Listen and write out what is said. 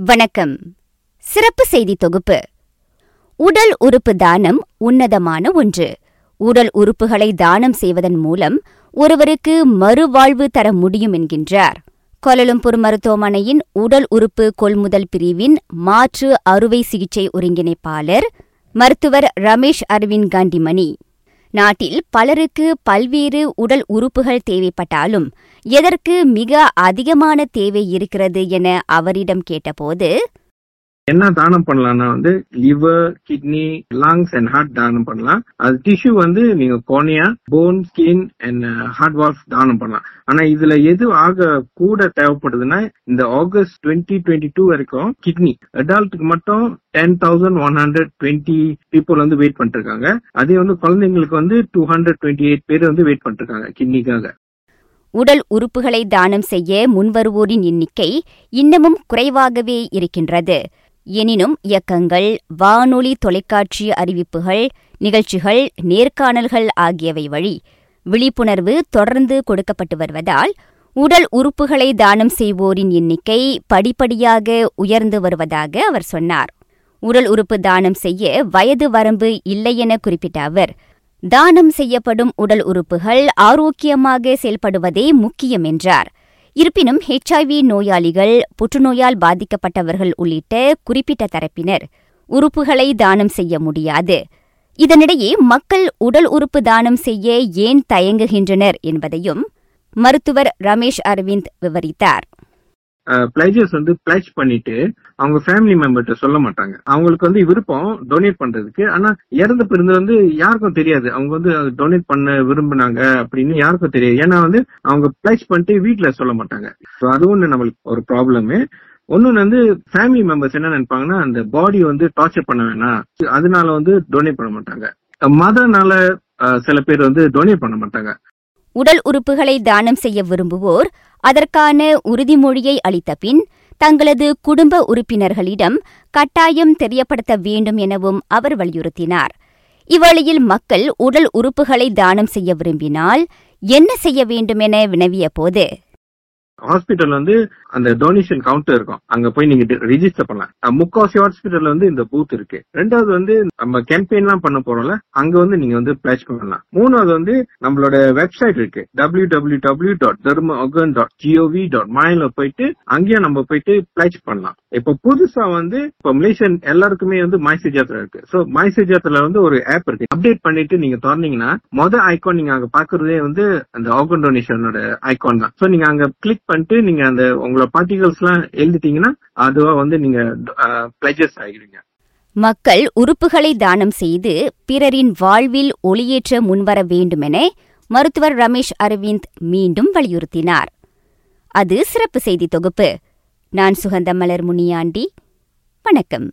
வணக்கம். சிறப்பு செய்தி தொகுப்பு. உடல் உறுப்பு தானம் உன்னதமான ஒன்று. உடல் உறுப்புகளை தானம் செய்வதன் மூலம் ஒருவருக்கு மறுவாழ்வு தர முடியும் என்கின்றார். கோலலம்பூர் மருத்துவமனையின் உடல் உறுப்பு கொள்முதல் பிரிவின் மாற்று அறுவை சிகிச்சை ஒருங்கிணைப்பாளர் மருத்துவர் ரமேஷ் அரவிந்த் காந்திமணி. நாட்டில் பலருக்கு பல்வேறு உடல் உறுப்புகள் தேவைப்பட்டாலும் எதற்கு மிக அதிகமான தேவை இருக்கிறது என அவரிடம் கேட்டபோது என்ன தானம் பண்ணலாம்னா வந்து liver kidney lungs and heart தானம் பண்ணலாம். அது டிஷ்யூ வந்து நீங்க cornea bone skin and heart valves தானம் பண்ணலாம். ஆனா இதுல எது ஆக கூட தேவைப்படுதுன்னா இந்த ஆகஸ்ட் டுவெண்ட்டி டுவெண்ட்டி டூ வரைக்கும் கிட்னி அடால்ட்டுக்கு மட்டும் ten thousand one hundred twenty people வந்து வெயிட் பண்ணிட்டு இருக்காங்க அதே வந்து குழந்தைங்களுக்கு வந்து டூ ஹண்ட்ரட் டுவெண்ட்டி எயிட் பேர் வந்து வெயிட் பண்ணிட்டு இருக்காங்க கிட்னிக்காக உடல் உறுப்புகளை தானம் செய்ய முன்வருவோரின் எண்ணிக்கை இன்னமும் குறைவாகவே இருக்கின்றது. எனினும் இயக்கங்கள் வானொலி தொலைக்காட்சி அறிவிப்புகள் நிகழ்ச்சிகள் நேர்காணல்கள் ஆகியவை வழி விழிப்புணர்வு தொடர்ந்து கொடுக்கப்பட்டு வருவதால் உடல் உறுப்புகளை தானம் செய்வோரின் எண்ணிக்கை படிப்படியாக உயர்ந்து வருவதாக அவர் சொன்னார். உடல் உறுப்பு தானம் செய்ய வயது வரம்பு இல்லை என குறிப்பிட்ட அவர் தானம் செய்யப்படும் உடல் உறுப்புகள் ஆரோக்கியமாக செயல்படுவதே முக்கியம் என்றார். இருப்பினும் ஹெச்ஐவி நோயாளிகள் புற்றுநோயால் பாதிக்கப்பட்டவர்கள் உள்ளிட்ட குறிப்பிட்ட தரப்பினர் உறுப்புகளை தானம் செய்ய முடியாது. இதனிடையே மக்கள் உடல் உறுப்பு தானம் செய்ய ஏன் தயங்குகின்றனர் என்பதையும் மருத்துவர் ரமேஷ் அரவிந்த் விவரித்தார். பிளேஜர்ஸ் வந்து பிளேஜ் பண்ணிட்டு அவங்க ஃபேமிலி மெம்பர்கிட்ட சொல்ல மாட்டாங்க. அவங்களுக்கு வந்து விருப்பம் டொனேட் பண்றதுக்கு. ஆனா இறந்த பிறந்து வந்து யாருக்கும் தெரியாது. அவங்க வந்து டொனேட் பண்ண விரும்பினாங்க அப்படின்னு யாருக்கும் தெரியாது. ஏன்னா வந்து அவங்க பிளேஜ் பண்ணிட்டு வீட்டுல சொல்ல மாட்டாங்க. அது ஒண்ணு நம்மளுக்கு ஒரு ப்ராப்ளமு ஒன்னொன்னு வந்து ஃபேமிலி மெம்பர்ஸ் என்ன நினைப்பாங்கன்னா அந்த பாடி வந்து டார்ச்சர் பண்ண வேணாம். அதனால வந்து டொனேட் பண்ண மாட்டாங்க. மதனால சில பேர் வந்து டொனேட் பண்ண மாட்டாங்க. உடல் உறுப்புகளை தானம் செய்ய விரும்புவோர் அதற்கான உறுதிமொழியை அளித்த பின் தங்களது குடும்ப உறுப்பினர்களிடம் கட்டாயம் தெரியப்படுத்த வேண்டும் எனவும் அவர் வலியுறுத்தினார். இவ்வழியில் மக்கள் உடல் உறுப்புகளை தானம் செய்ய விரும்பினால் என்ன செய்ய வேண்டும் என வினவிய போது ஹாஸ்பிட்டல் வந்து அந்த டொனேஷன் கவுண்டர் இருக்கும். அங்க போய் நீங்க ரிஜிஸ்டர் பண்ணலாம். முக்காவாசி ஹாஸ்பிட்டல் வந்து இந்த பூத் இருக்கு. ரெண்டாவது வந்து நம்ம கேம்பெயின் எல்லாம் பண்ண போறோம்ல அங்க வந்து நீங்க வந்து பிளாஷ் பண்ணலாம். மூணாவது வந்து நம்மளோட வெப்சைட் இருக்கு. டபிள்யூ டபிள்யூ டபிள்யூ டாட் தர்ம dot G O V dot மாயில போயிட்டு அங்கேயும் நம்ம போயிட்டு பிளாஷ் பண்ணலாம். இப்போ புதுசா வந்து இப்போ மலேசியன் எல்லாருக்குமே வந்து மைசேஜ் யாத்திரை இருக்கு. சோ மைசேஜ் யாத்திரை வந்து ஒரு ஆப் இருக்கு. அப்டேட் பண்ணிட்டு நீங்க திறந்தீங்கன்னா மொதல் ஐகான் நீங்க அங்க பாக்குறதே வந்து அந்த ஆர்கன் டொனேஷனோட ஐகான் தான். சோ நீங்க அங்க கிளிக் பண்ணிட்டு நீங்க அந்த உங்களோட பார்ட்டிகல்ஸ் எல்லாம் எழுதிட்டீங்கன்னா அதுவா வந்து நீங்க பிளஜஸ் ஆகிடுங்க மக்கள் உறுப்புகளை தானம் செய்து பிறரின் வாழ்வில் ஒளியேற்ற முன்வர வேண்டுமென மருத்துவர் ரமேஷ் அரவிந்த் மீண்டும் வலியுறுத்தினார். அது சிறப்பு செய்தி தொகுப்பு. நான் சுகந்த மலர் முனியாண்டி. வணக்கம்.